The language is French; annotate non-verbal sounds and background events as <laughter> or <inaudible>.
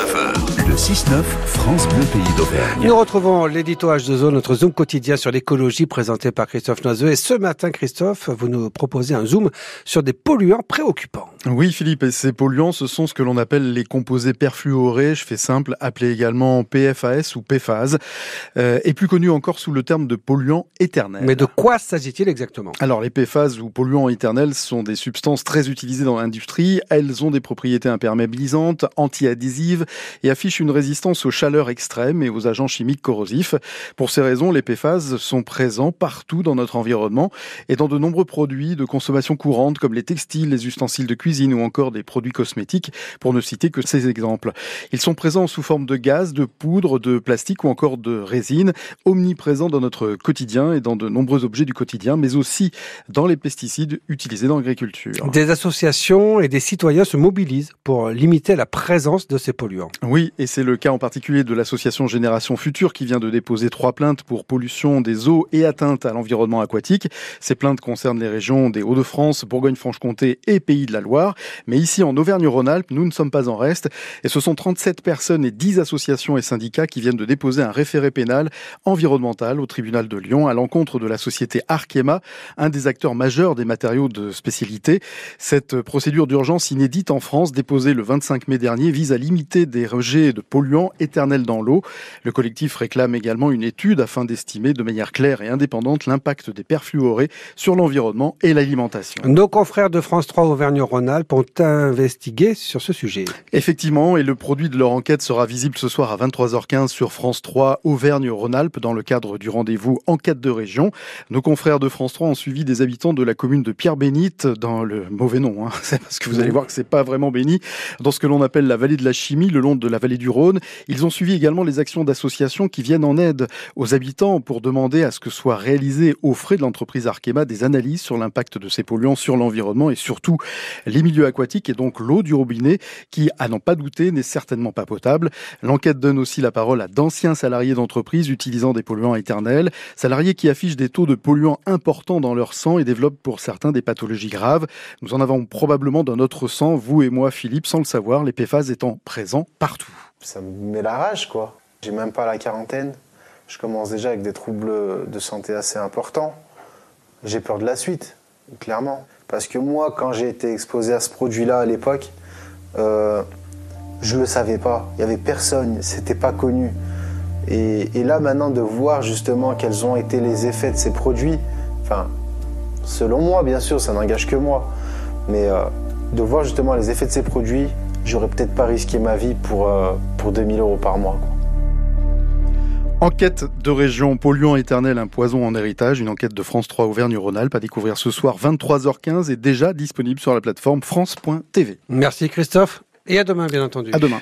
19h. Le 6-9, France Bleu Pays d'Auvergne. Nous retrouvons l'édito H2O, notre zoom quotidien sur l'écologie présenté par Christophe Noiseux. Et ce matin, Christophe, vous nous proposez un zoom sur des polluants préoccupants. Oui, Philippe, et ces polluants, ce sont ce que l'on appelle les composés perfluorés, je fais simple, appelés également PFAS ou PFAS, euh, et plus connus encore sous le terme de polluants éternels. Mais de quoi s'agit-il exactement? Alors, les PFAS ou polluants éternels sont des substances très utilisées dans l'industrie. Elles ont des propriétés imperméabilisantes, anti-adhésives et affichent une résistance aux chaleurs extrêmes et aux agents chimiques corrosifs. Pour ces raisons, les PFAS sont présents partout dans notre environnement et dans de nombreux produits de consommation courante comme les textiles, les ustensiles de cuisine, ou encore des produits cosmétiques, pour ne citer que ces exemples. Ils sont présents sous forme de gaz, de poudre, de plastique ou encore de résine, omniprésents dans notre quotidien et dans de nombreux objets du quotidien, mais aussi dans les pesticides utilisés dans l'agriculture. Des associations et des citoyens se mobilisent pour limiter la présence de ces polluants. Oui, et c'est le cas en particulier de l'association Génération Future qui vient de déposer trois plaintes pour pollution des eaux et atteinte à l'environnement aquatique. Ces plaintes concernent les régions des Hauts-de-France, Bourgogne-Franche-Comté et Pays de la Loire. Mais ici, en Auvergne-Rhône-Alpes, nous ne sommes pas en reste. Et ce sont 37 personnes et 10 associations et syndicats qui viennent de déposer un référé pénal environnemental au tribunal de Lyon à l'encontre de la société Arkema, un des acteurs majeurs des matériaux de spécialité. Cette procédure d'urgence inédite en France, déposée le 25 mai dernier, vise à limiter des rejets de polluants éternels dans l'eau. Le collectif réclame également une étude afin d'estimer de manière claire et indépendante l'impact des perfluorés sur l'environnement et l'alimentation. Nos confrères de France 3 Auvergne-Rhône-Alpes pour investiguer sur ce sujet. Effectivement, et le produit de leur enquête sera visible ce soir à 23h15 sur France 3 Auvergne-Rhône-Alpes dans le cadre du rendez-vous Enquête de région. Nos confrères de France 3 ont suivi des habitants de la commune de Pierre-Bénite dans le mauvais nom, hein. <laughs> c'est parce que vous allez voir que c'est pas vraiment béni, dans ce que l'on appelle la vallée de la chimie, le long de la vallée du Rhône. Ils ont suivi également les actions d'associations qui viennent en aide aux habitants pour demander à ce que soit réalisé aux frais de l'entreprise Arkema des analyses sur l'impact de ces polluants sur l'environnement et surtout les milieux aquatique et donc l'eau du robinet qui, à n'en pas douter, n'est certainement pas potable. L'enquête donne aussi la parole à d'anciens salariés d'entreprises utilisant des polluants éternels, salariés qui affichent des taux de polluants importants dans leur sang et développent pour certains des pathologies graves. Nous en avons probablement dans notre sang, vous et moi, Philippe, sans le savoir, les PFAS étant présents partout. Ça me met la rage, quoi. J'ai même pas la quarantaine. Je commence déjà avec des troubles de santé assez importants. J'ai peur de la suite, clairement. Parce que moi, quand j'ai été exposé à ce produit-là à l'époque, euh, je ne le savais pas. Il n'y avait personne, c'était pas connu. Et, là, maintenant, de voir justement quels ont été les effets de ces produits, enfin, selon moi, bien sûr, ça n'engage que moi, mais euh, de voir justement les effets de ces produits, j'aurais peut-être pas risqué ma vie pour, euh, pour 2000 euros par mois. Enquête de région polluant éternel, un poison en héritage, une enquête de France 3 Auvergne-Rhône-Alpes à découvrir ce soir 23h15 et déjà disponible sur la plateforme France.tv. Merci Christophe et à demain bien entendu. À demain.